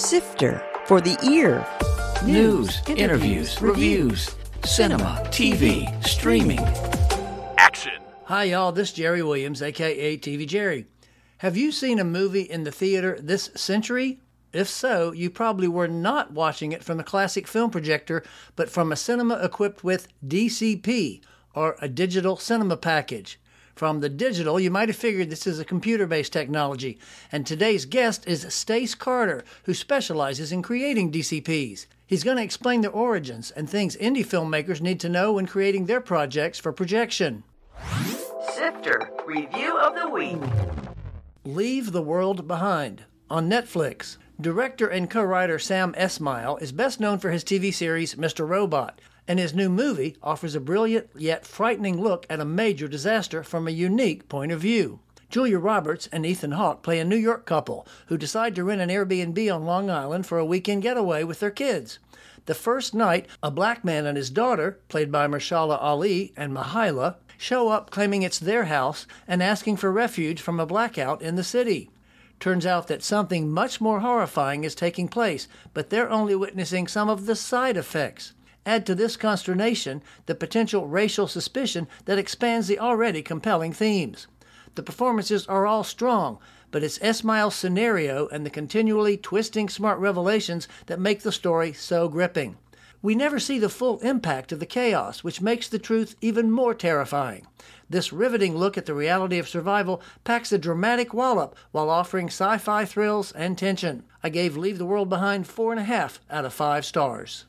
Sifter for the ear. News, interviews, reviews, cinema, TV, streaming. Action. Hi, y'all. This is Jerry Williams, aka TV Jerry. Have you seen a movie in the theater this century? If so, you probably were not watching it from a classic film projector, but from a cinema equipped with DCP, or a digital cinema package. From the digital, you might have figured this is a computer based technology. And today's guest is Stace Carter, who specializes in creating DCPs. He's going to explain their origins and things indie filmmakers need to know when creating their projects for projection. Sifter Review of the Week. Leave the World Behind on Netflix. Director and co writer Sam Esmail is best known for his TV series Mr. Robot, and his new movie offers a brilliant yet frightening look at a major disaster from a unique point of view. Julia Roberts and Ethan Hawke play a New York couple who decide to rent an Airbnb on Long Island for a weekend getaway with their kids. The first night, a black man and his daughter, played by Mahershala Ali and Myha'la, show up claiming it's their house and asking for refuge from a blackout in the city. Turns out that something much more horrifying is taking place, but they're only witnessing some of the side effects. Add to this consternation the potential racial suspicion that expands the already compelling themes. The performances are all strong, but it's Esmail's scenario and the continually twisting smart revelations that make the story so gripping. We never see the full impact of the chaos, which makes the truth even more terrifying. This riveting look at the reality of survival packs a dramatic wallop while offering sci fi thrills and tension. I gave Leave the World Behind four and a half out of five stars.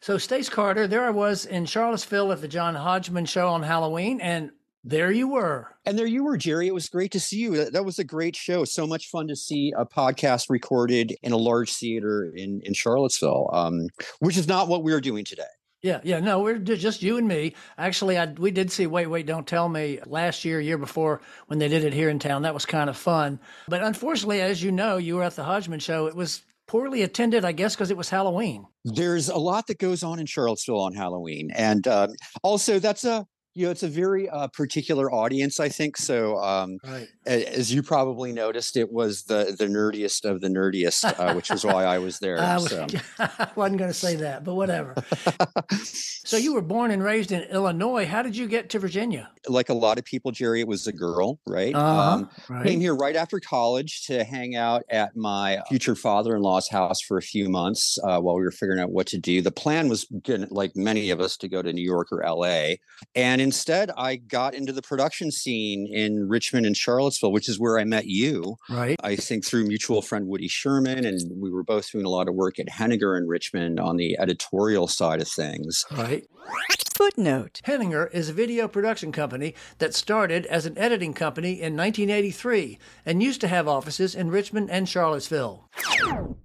So, Stace Carter, there I was in Charlottesville at the John Hodgman show on Halloween, and there you were. And there you were, Jerry. It was great to see you. That, that was a great show. So much fun to see a podcast recorded in a large theater in, in Charlottesville, um, which is not what we are doing today. Yeah, yeah, no, we're just you and me. Actually, I we did see Wait, Wait, Don't Tell Me last year, year before when they did it here in town. That was kind of fun. But unfortunately, as you know, you were at the Hodgman show. It was poorly attended, I guess, because it was Halloween. There's a lot that goes on in Charlottesville on Halloween, and um, also that's a you know it's a very uh, particular audience i think so um, right. as you probably noticed it was the the nerdiest of the nerdiest uh, which is why i was there I, was, so. I wasn't going to say that but whatever so you were born and raised in illinois how did you get to virginia like a lot of people jerry it was a girl right, uh-huh, um, right. came here right after college to hang out at my future father-in-law's house for a few months uh, while we were figuring out what to do the plan was like many of us to go to new york or la and instead, I got into the production scene in Richmond and Charlottesville, which is where I met you. Right. I think through mutual friend Woody Sherman, and we were both doing a lot of work at Henninger in Richmond on the editorial side of things. Right. Footnote Henninger is a video production company that started as an editing company in 1983 and used to have offices in Richmond and Charlottesville.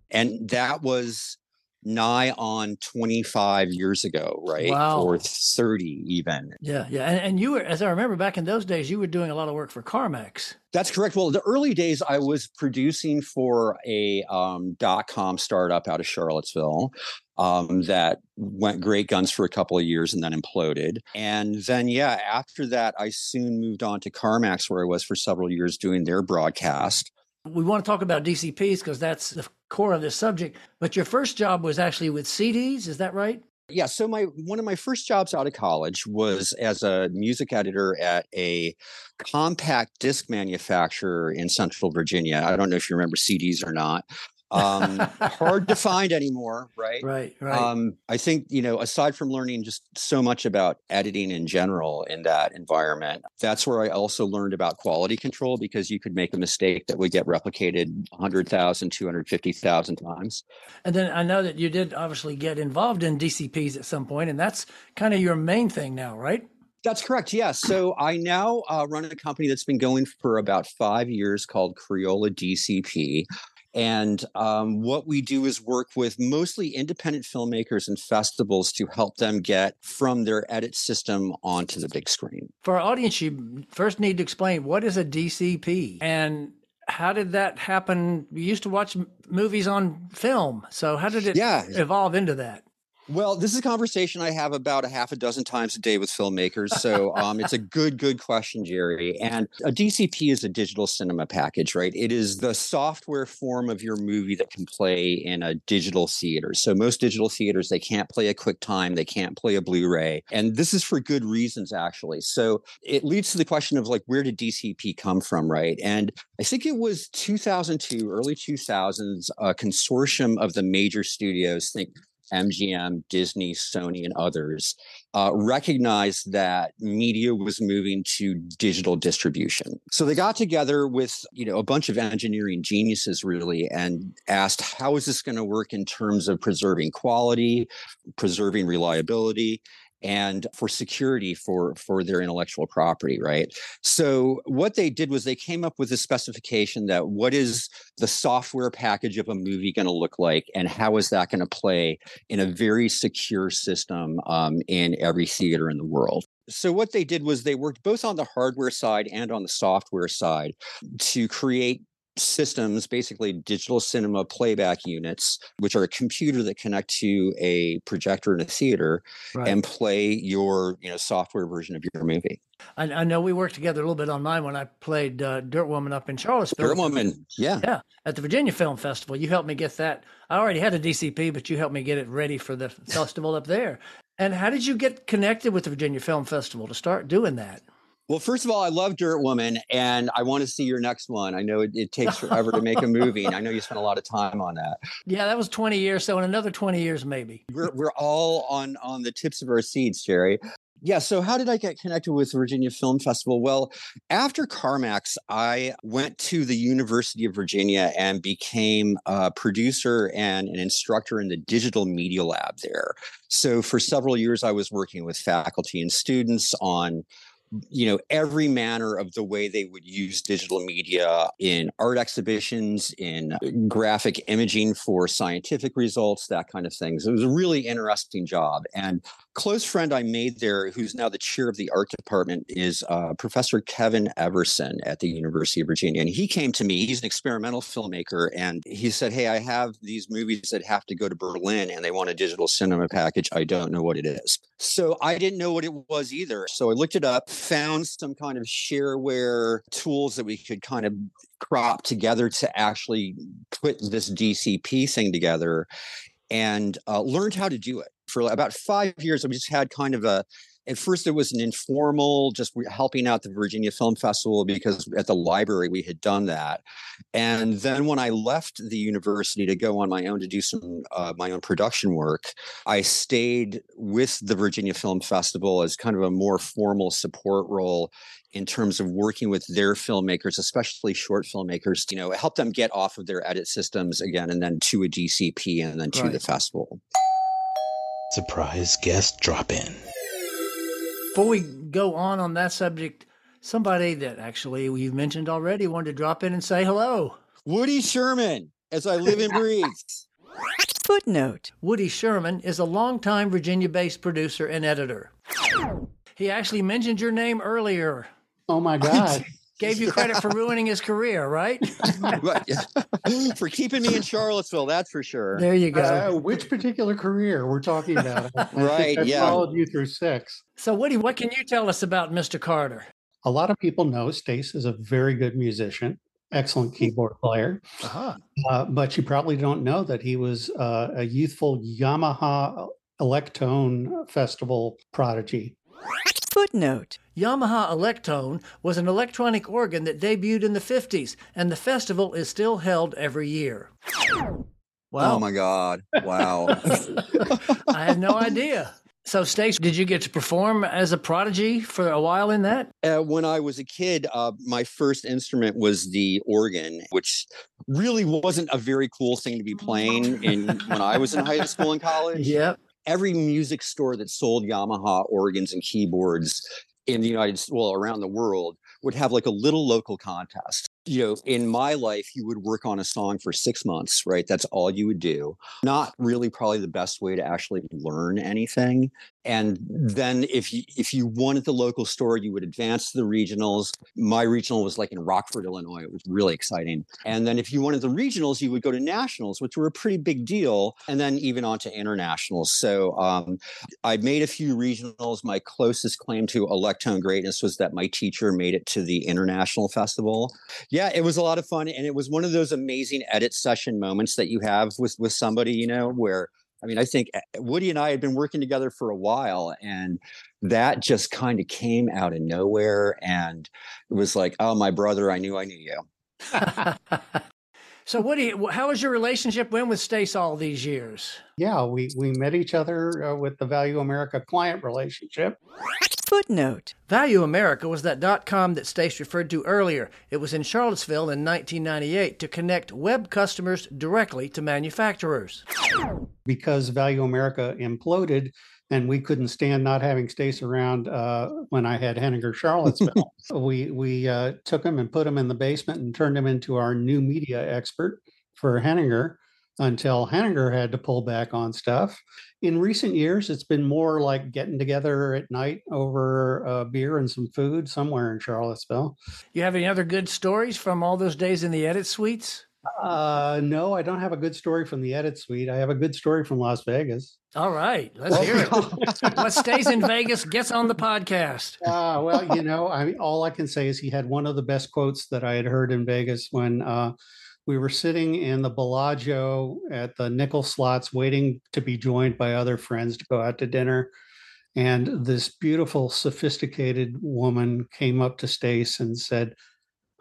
And that was nigh on 25 years ago, right? Wow. Or 30 even. Yeah, yeah. And, and you were, as I remember back in those days, you were doing a lot of work for CarMax. That's correct. Well, the early days, I was producing for a um, dot com startup out of Charlottesville um, that went great guns for a couple of years and then imploded. And then, yeah, after that, I soon moved on to CarMax, where I was for several years doing their broadcast. We want to talk about DCPs because that's the core of this subject. But your first job was actually with CDs, is that right? Yeah, so my one of my first jobs out of college was as a music editor at a compact disc manufacturer in Central Virginia. I don't know if you remember CDs or not um, hard to find anymore, right? Right, right. Um, I think you know, aside from learning just so much about editing in general in that environment, that's where I also learned about quality control because you could make a mistake that would get replicated 100,000, 250,000 times. And then I know that you did obviously get involved in DCPs at some point, and that's kind of your main thing now, right? That's correct. Yes. So I now uh, run a company that's been going for about five years called Creola DCP. And um, what we do is work with mostly independent filmmakers and festivals to help them get from their edit system onto the big screen. For our audience, you first need to explain what is a DCP and how did that happen? You used to watch movies on film. So how did it yeah. evolve into that? Well, this is a conversation I have about a half a dozen times a day with filmmakers. So um, it's a good, good question, Jerry. And a DCP is a digital cinema package, right? It is the software form of your movie that can play in a digital theater. So most digital theaters, they can't play a QuickTime, they can't play a Blu-ray. And this is for good reasons, actually. So it leads to the question of like, where did DCP come from, right? And I think it was 2002, early 2000s, a consortium of the major studios, think MGM, Disney, Sony, and others uh, recognized that media was moving to digital distribution. So they got together with you know a bunch of engineering geniuses really and asked how is this going to work in terms of preserving quality, preserving reliability, and for security for for their intellectual property right? So what they did was they came up with a specification that what is the software package of a movie going to look like and how is that going to play in a very secure system um, in every theater in the world. So what they did was they worked both on the hardware side and on the software side to create systems, basically digital cinema playback units, which are a computer that connect to a projector in a theater right. and play your you know software version of your movie. I, I, know we worked together a little bit on mine when I played uh, Dirt Woman up in Charlottesville. Dirt Woman, yeah, yeah, at the Virginia Film Festival. You helped me get that. I already had a DCP, but you helped me get it ready for the festival up there. And how did you get connected with the Virginia Film Festival to start doing that? Well, first of all, I love Dirt Woman, and I want to see your next one. I know it, it takes forever to make a movie, and I know you spent a lot of time on that. Yeah, that was 20 years. So in another 20 years, maybe. We're, we're all on on the tips of our seats, Jerry. Yeah, so how did I get connected with the Virginia Film Festival? Well, after Carmax, I went to the University of Virginia and became a producer and an instructor in the digital media lab there. So for several years, I was working with faculty and students on you know every manner of the way they would use digital media in art exhibitions in uh, graphic imaging for scientific results that kind of things it was a really interesting job. And close friend i made there who's now the chair of the art department is uh, professor kevin everson at the university of virginia and he came to me. He's an experimental filmmaker and he said hey i have these movies that have to go to berlin and they want a digital cinema package. I don't know what it is. So i didn't know what it was either. So i looked it up found some kind of shareware tools that we could kind of crop together to actually put this DCP thing together and uh, learned how to do it. For about five years, we just had kind of a at first it was an informal just helping out the virginia film festival because at the library we had done that and then when i left the university to go on my own to do some uh, my own production work i stayed with the virginia film festival as kind of a more formal support role in terms of working with their filmmakers especially short filmmakers you know help them get off of their edit systems again and then to a dcp and then to right. the festival surprise guest drop in before we go on on that subject, somebody that actually we've mentioned already wanted to drop in and say hello. Woody Sherman, as I live and breathe. Footnote Woody Sherman is a longtime Virginia based producer and editor. He actually mentioned your name earlier. Oh my God. Gave you credit for ruining his career, right? for keeping me in Charlottesville, that's for sure. There you go. Uh, which particular career we're talking about? right. I yeah. Followed you through six. So, Woody, what can you tell us about Mr. Carter? A lot of people know Stace is a very good musician, excellent keyboard player. Uh-huh. Uh, but you probably don't know that he was uh, a youthful Yamaha Electone Festival prodigy. Footnote Yamaha Electone was an electronic organ that debuted in the 50s, and the festival is still held every year. Wow. Oh my God. Wow. I had no idea. So, Stace, did you get to perform as a prodigy for a while in that? Uh, when I was a kid, uh, my first instrument was the organ, which really wasn't a very cool thing to be playing in when I was in high school and college. Yep every music store that sold Yamaha organs and keyboards in the United States, well, around the world, would have like a little local contest. You know, in my life, you would work on a song for six months, right? That's all you would do. Not really probably the best way to actually learn anything. And then if you if you won at the local store, you would advance to the regionals. My regional was like in Rockford, Illinois. It was really exciting. And then if you wanted the regionals, you would go to nationals, which were a pretty big deal, and then even on to internationals. So um, I made a few regionals. My closest claim to electone greatness was that my teacher made it to the international festival. It was a lot of fun, and it was one of those amazing edit session moments that you have with with somebody, you know, where I mean, I think eh, Woody and I had been working together for a while, and that just kind of came out of nowhere. And it was like, oh, my brother, I knew I knew you. so, Woody, how was your relationship been with Stace all these years? Yeah, we, we met each other uh, with the Value America client relationship. Footnote Value America was that dot com that Stace referred to earlier. It was in Charlottesville in 1998 to connect web customers directly to manufacturers. Because Value America imploded, and we couldn't stand not having Stace around uh, when I had Henninger Charlottesville. we we uh, took him and put him in the basement and turned him into our new media expert for Henninger until Henninger had to pull back on stuff. In recent years, it's been more like getting together at night over a beer and some food somewhere in Charlottesville. You have any other good stories from all those days in the edit suites? Uh, no, I don't have a good story from the edit suite. I have a good story from Las Vegas. All right, let's hear it. what stays in Vegas gets on the podcast. Uh, well, you know, I mean, all I can say is he had one of the best quotes that I had heard in Vegas when uh, we were sitting in the Bellagio at the nickel slots waiting to be joined by other friends to go out to dinner. And this beautiful, sophisticated woman came up to Stace and said,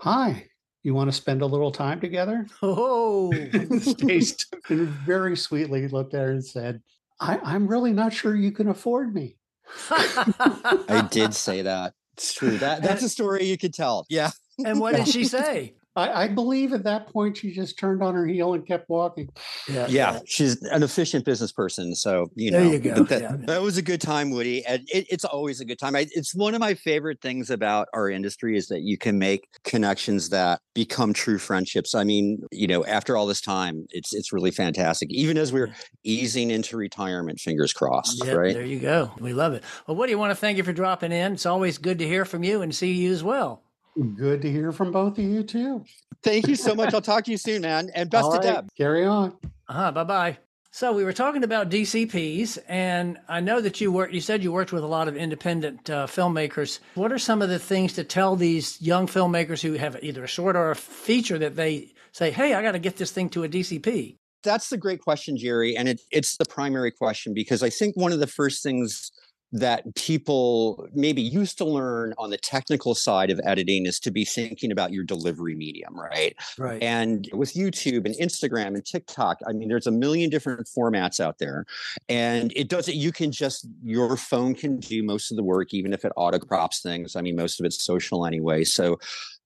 Hi, you want to spend a little time together? Oh, Stace very sweetly looked at her and said, I, am really not sure you can afford me. I did say that. It's true. That that's a story you could tell. Yeah. And what did she say? I, I, believe at that point she just turned on her heel and kept walking. Yeah, yeah, she's an efficient business person. So you know, you that, yeah. that, was a good time, Woody, and it, it's always a good time. I, it's one of my favorite things about our industry is that you can make connections that become true friendships. I mean, you know, after all this time, it's it's really fantastic. Even as we're easing into retirement, fingers crossed. Yep, right there, you go. We love it. Well, Woody, I want to thank you for dropping in. It's always good to hear from you and see you as well. Good to hear from both of you too. Thank you so much. I'll talk to you soon, man. And best to Deb. Carry on. Uh-huh, bye bye. So we were talking about DCPs, and I know that you worked. You said you worked with a lot of independent uh, filmmakers. What are some of the things to tell these young filmmakers who have either a short or a feature that they say, "Hey, I got to get this thing to a DCP"? That's the great question, Jerry, and it, it's the primary question because I think one of the first things that people maybe used to learn on the technical side of editing is to be thinking about your delivery medium, right? Right. And with YouTube and Instagram and TikTok, I mean, there's a million different formats out there. And it doesn't, you can just, your phone can do most of the work, even if it auto crops things. I mean, most of it's social anyway. So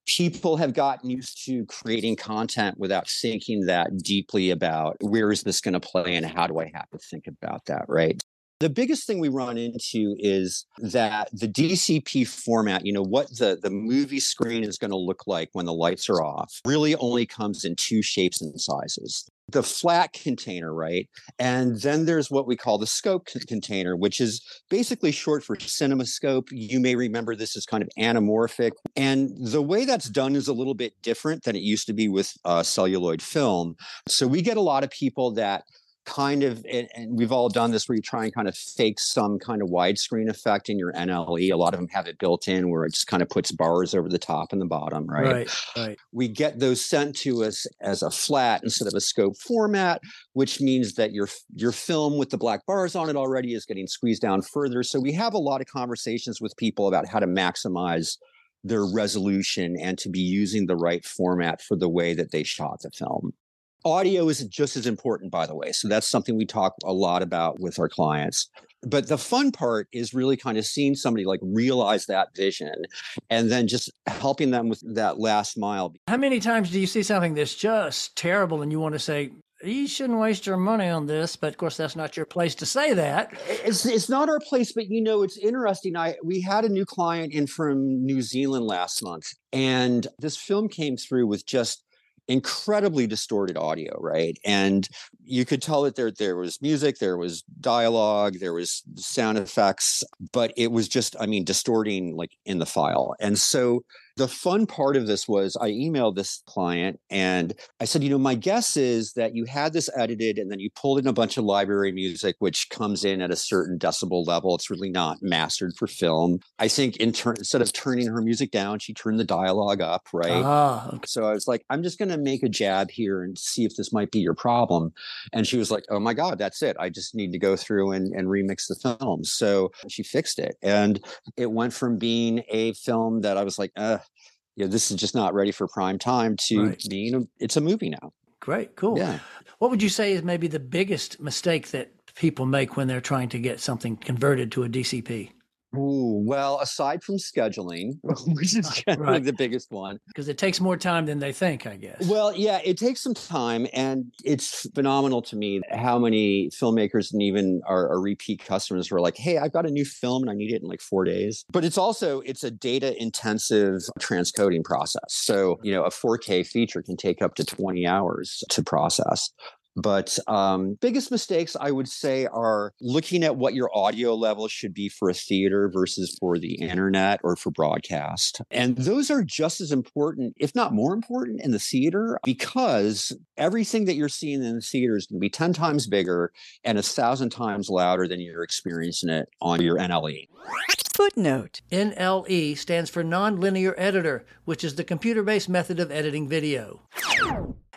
people have gotten used to creating content without thinking that deeply about where is this going to play and how do I have to think about that, right? The biggest thing we run into is that the DCP format, you know, what the, the movie screen is going to look like when the lights are off, really only comes in two shapes and sizes. The flat container, right? And then there's what we call the scope container, which is basically short for CinemaScope. You may remember this is kind of anamorphic. And the way that's done is a little bit different than it used to be with uh, celluloid film. So we get a lot of people that kind of and, we've all done this where you try and kind of fake some kind of widescreen effect in your NLE. A lot of them have it built in where it just kind of puts bars over the top and the bottom, right? Right. right. We get those sent to us as a flat instead of a scope format, which means that your your film with the black bars on it already is getting squeezed down further. So we have a lot of conversations with people about how to maximize their resolution and to be using the right format for the way that they shot the film. Audio is just as important, by the way. So that's something we talk a lot about with our clients. But the fun part is really kind of seeing somebody like realize that vision and then just helping them with that last mile. How many times do you see something that's just terrible and you want to say, you shouldn't waste your money on this, but of course that's not your place to say that. It's it's not our place, but you know, it's interesting. I we had a new client in from New Zealand last month, and this film came through with just incredibly distorted audio, right? And you could tell that there there was music, there was dialogue, there was sound effects, but it was just, I mean, distorting like in the file. And so the fun part of this was I emailed this client and I said, you know, my guess is that you had this edited and then you pulled in a bunch of library music, which comes in at a certain decibel level. It's really not mastered for film. I think in turn, instead of turning her music down, she turned the dialogue up, right? Ah, okay. So I was like, I'm just going to make a jab here and see if this might be your problem. And she was like, oh my God, that's it. I just need to go through and, and remix the film. So she fixed it. And it went from being a film that I was like, uh, you know, this is just not ready for prime time to right. being a, it's a movie now. Great, cool. Yeah. What would you say is maybe the biggest mistake that people make when they're trying to get something converted to a DCP? Ooh, well, aside from scheduling, which is generally right. the biggest one, because it takes more time than they think, I guess. Well, yeah, it takes some time, and it's phenomenal to me how many filmmakers and even our, our repeat customers who are like, "Hey, I've got a new film and I need it in like four days." But it's also it's a data intensive transcoding process. So you know, a 4K feature can take up to 20 hours to process. But um, biggest mistakes I would say are looking at what your audio level should be for a theater versus for the internet or for broadcast. And those are just as important, if not more important, in the theater because everything that you're seeing in the theater is going to be 10 times bigger and a thousand times louder than you're experiencing it on your NLE. Footnote NLE stands for Nonlinear Editor, which is the computer based method of editing video.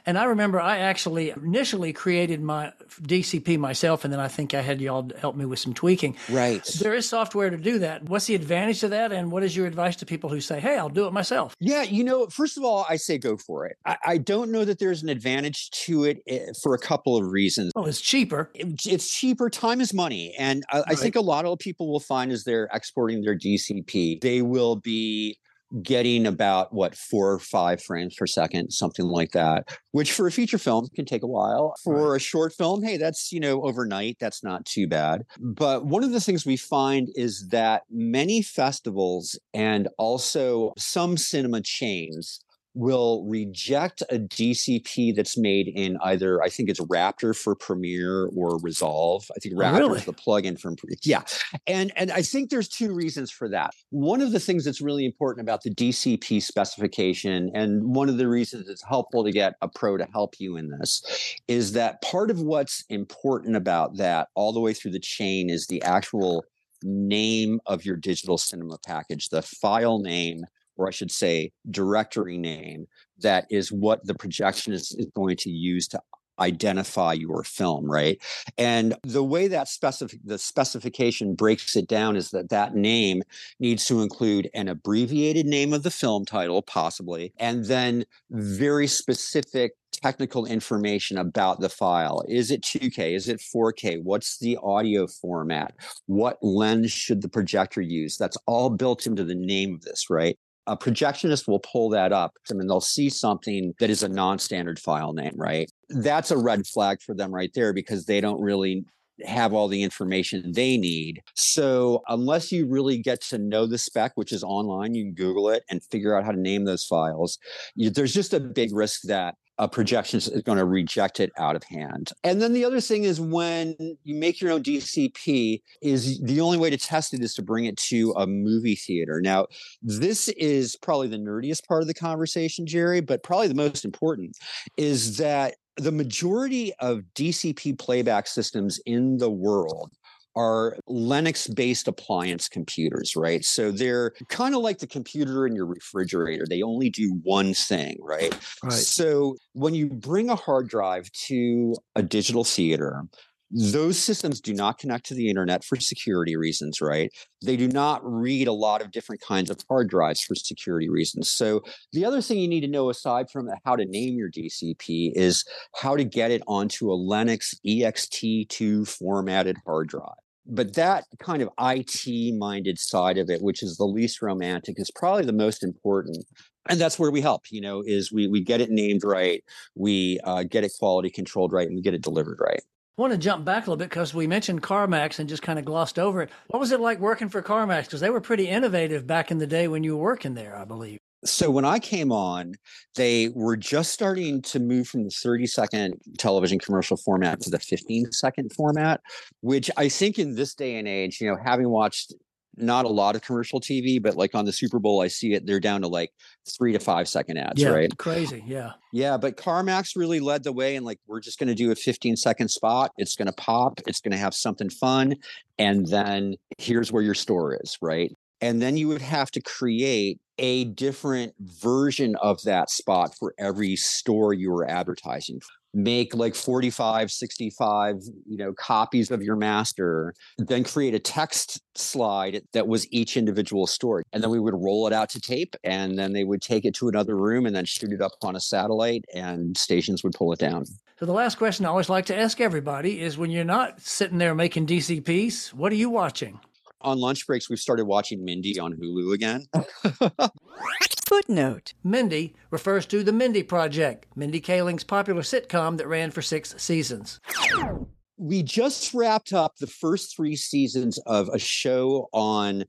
And I remember I actually initially created my DCP myself, and then I think I had y'all help me with some tweaking. Right. There is software to do that. What's the advantage to that? And what is your advice to people who say, hey, I'll do it myself? Yeah, you know, first of all, I say go for it. I, I don't know that there's an advantage to it eh, for a couple of reasons. Oh, it's cheaper. It, it's cheaper. Time is money. And I, right. I think a lot of people will find as they're exporting their DCP, they will be getting about what four or five frames per second, something like that, which for a feature film can take a while. For right. a short film, hey, that's, you know, overnight, that's not too bad. But one of the things we find is that many festivals and also some cinema chains will reject a DCP that's made in either I think it's Wraptor for Premiere or Resolve. I think oh, Wraptor really? is the plugin from yeah, and and I think there's two reasons for that. One of the things that's really important about the DCP specification, and one of the reasons it's helpful to get a pro to help you in this, is that part of what's important about that all the way through the chain is the actual name of your digital cinema package, the file name or I should say, directory name that is what the projectionist is going to use to identify your film right and the way that specific the specification breaks it down is that that name needs to include an abbreviated name of the film title possibly and then very specific technical information about the file. Is it 2K? Is it 4K? What's the audio format? What lens should the projector use? That's all built into the name of this, right? A projectionist will pull that up mean, they'll see something that is a non-standard file name, right? That's a red flag for them right there because they don't really have all the information they need. So unless you really get to know the spec, which is online, you can Google it and figure out how to name those files. You, there's just a big risk that a projection is going to reject it out of hand. And then the other thing is when you make your own DCP is the only way to test it is to bring it to a movie theater. Now, this is probably the nerdiest part of the conversation, Jerry, but probably the most important is that the majority of DCP playback systems in the world are Linux based appliance computers, right? So they're kind of like the computer in your refrigerator. They only do one thing, right? right? So when you bring a hard drive to a digital theater, those systems do not connect to the internet for security reasons, right? They do not read a lot of different kinds of hard drives for security reasons. So, the other thing you need to know, aside from how to name your DCP, is how to get it onto a Linux ext2 formatted hard drive but that kind of IT minded side of it, which is the least romantic, is probably the most important and that's where we help you know is we we get it named right we uh, get it quality controlled right and we get it delivered right I want to jump back a little bit because we mentioned CarMax and just kind of glossed over it. What was it like working for CarMax? Because they were pretty innovative back in the day when you were working there, I believe. So when I came on, they were just starting to move from the 30 second television commercial format to the 15 second format, which I think in this day and age, you know, having watched not a lot of commercial TV, but like on the Super Bowl, I see it. They're down to like three to five second ads, yeah, right? Crazy, yeah. Yeah, but CarMax really led the way, and like we're just going to do a 15 second spot. It's going to pop. It's going to have something fun, and then here's where your store is, right? And then you would have to create a different version of that spot for every store you were advertising. Make like 45 65 you know copies of your master then create a text slide that was each individual story and then we would roll it out to tape and then they would take it to another room and then shoot it up on a satellite and stations would pull it down. So the last question i always like to ask everybody is when you're not sitting there making dcps what are you watching on lunch breaks, we've started watching Mindy on Hulu again. Footnote Mindy refers to The Mindy Project, Mindy Kaling's popular sitcom that ran for six seasons. We just wrapped up the first three seasons of a show on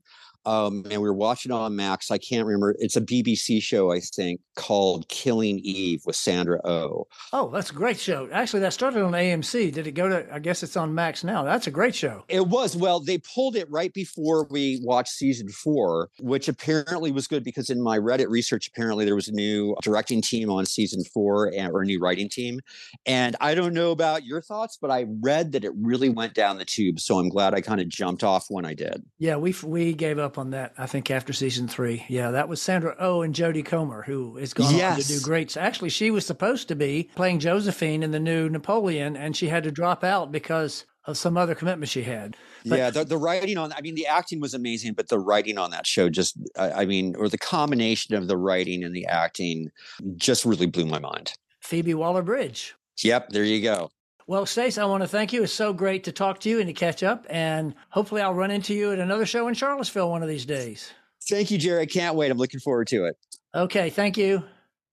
um, and we were watching on Max. I can't remember. It's a BBC show, I think, called Killing Eve with Sandra O. Oh, oh that's a great show. Actually, that started on AMC. Did it go to? I guess it's on Max now. That's a great show. It was. Well, they pulled it right before we watched season four, which apparently was good because in my Reddit research, apparently there was a new directing team on season four and, or a new writing team. And I don't know about your thoughts, but I read that it really went down the tube. So I'm glad I kind of jumped off when I did. Yeah, we we gave up on that. I think after season three, yeah, that was Sandra oh and Jodie Comer, who is going yes. on to do great. Actually, she was supposed to be playing Josephine in the new Napoleon, and she had to drop out because of some other commitment she had. But, yeah, the, the writing on, I mean, the acting was amazing, but the writing on that show just, I, I mean, or the combination of the writing and the acting just really blew my mind. Phoebe Waller Bridge. Yep, there you go. Well, Stace, I want to thank you. It's so great to talk to you and to catch up. And hopefully, I'll run into you at another show in Charlottesville one of these days. Thank you, Jerry. I can't wait. I'm looking forward to it. Okay. Thank you.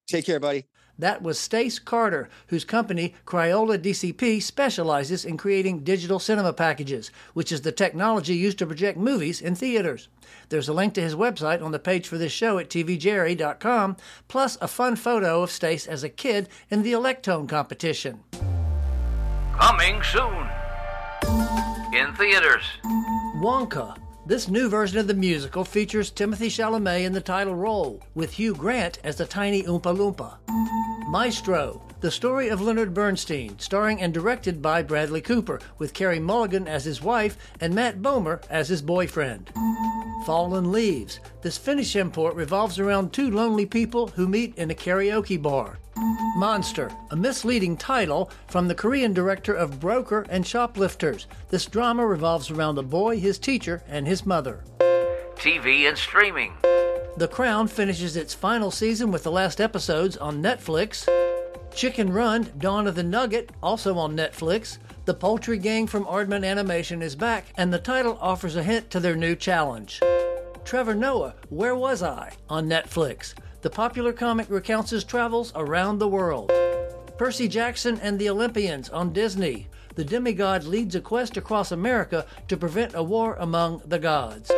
Take care, buddy. That was Stace Carter, whose company, Crayola DCP, specializes in creating digital cinema packages, which is the technology used to project movies in theaters. There's a link to his website on the page for this show at tvjerry.com, plus a fun photo of Stace as a kid in the Electone competition. Coming soon. In theaters. Wonka. This new version of the musical features Timothée Chalamet in the title role, with Hugh Grant as the tiny Oompa Loompa. Maestro, the story of Leonard Bernstein, starring and directed by Bradley Cooper, with Carey Mulligan as his wife and Matt Bomer as his boyfriend. Fallen Leaves. This Finnish import revolves around two lonely people who meet in a karaoke bar. Monster, a misleading title from the Korean director of Broker and Shoplifters. This drama revolves around a boy, his teacher, and his mother. TV and streaming. The Crown finishes its final season with the last episodes on Netflix. Chicken Run, Dawn of the Nugget, also on Netflix. The Poultry Gang from Aardman Animation is back, and the title offers a hint to their new challenge. Trevor Noah, Where Was I? on Netflix. The popular comic recounts his travels around the world. Percy Jackson and the Olympians on Disney. The demigod leads a quest across America to prevent a war among the gods.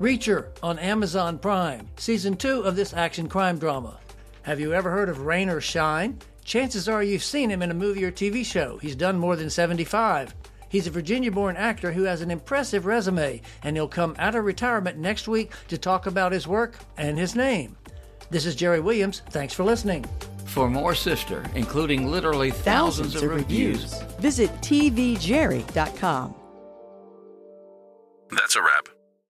Reacher on Amazon Prime, season two of this action crime drama. Have you ever heard of Rain or Shine? Chances are you've seen him in a movie or TV show. He's done more than 75. He's a Virginia born actor who has an impressive resume, and he'll come out of retirement next week to talk about his work and his name. This is Jerry Williams. Thanks for listening. For more Sifter, including literally thousands, thousands of, of reviews, reviews, visit tvjerry.com. That's a wrap.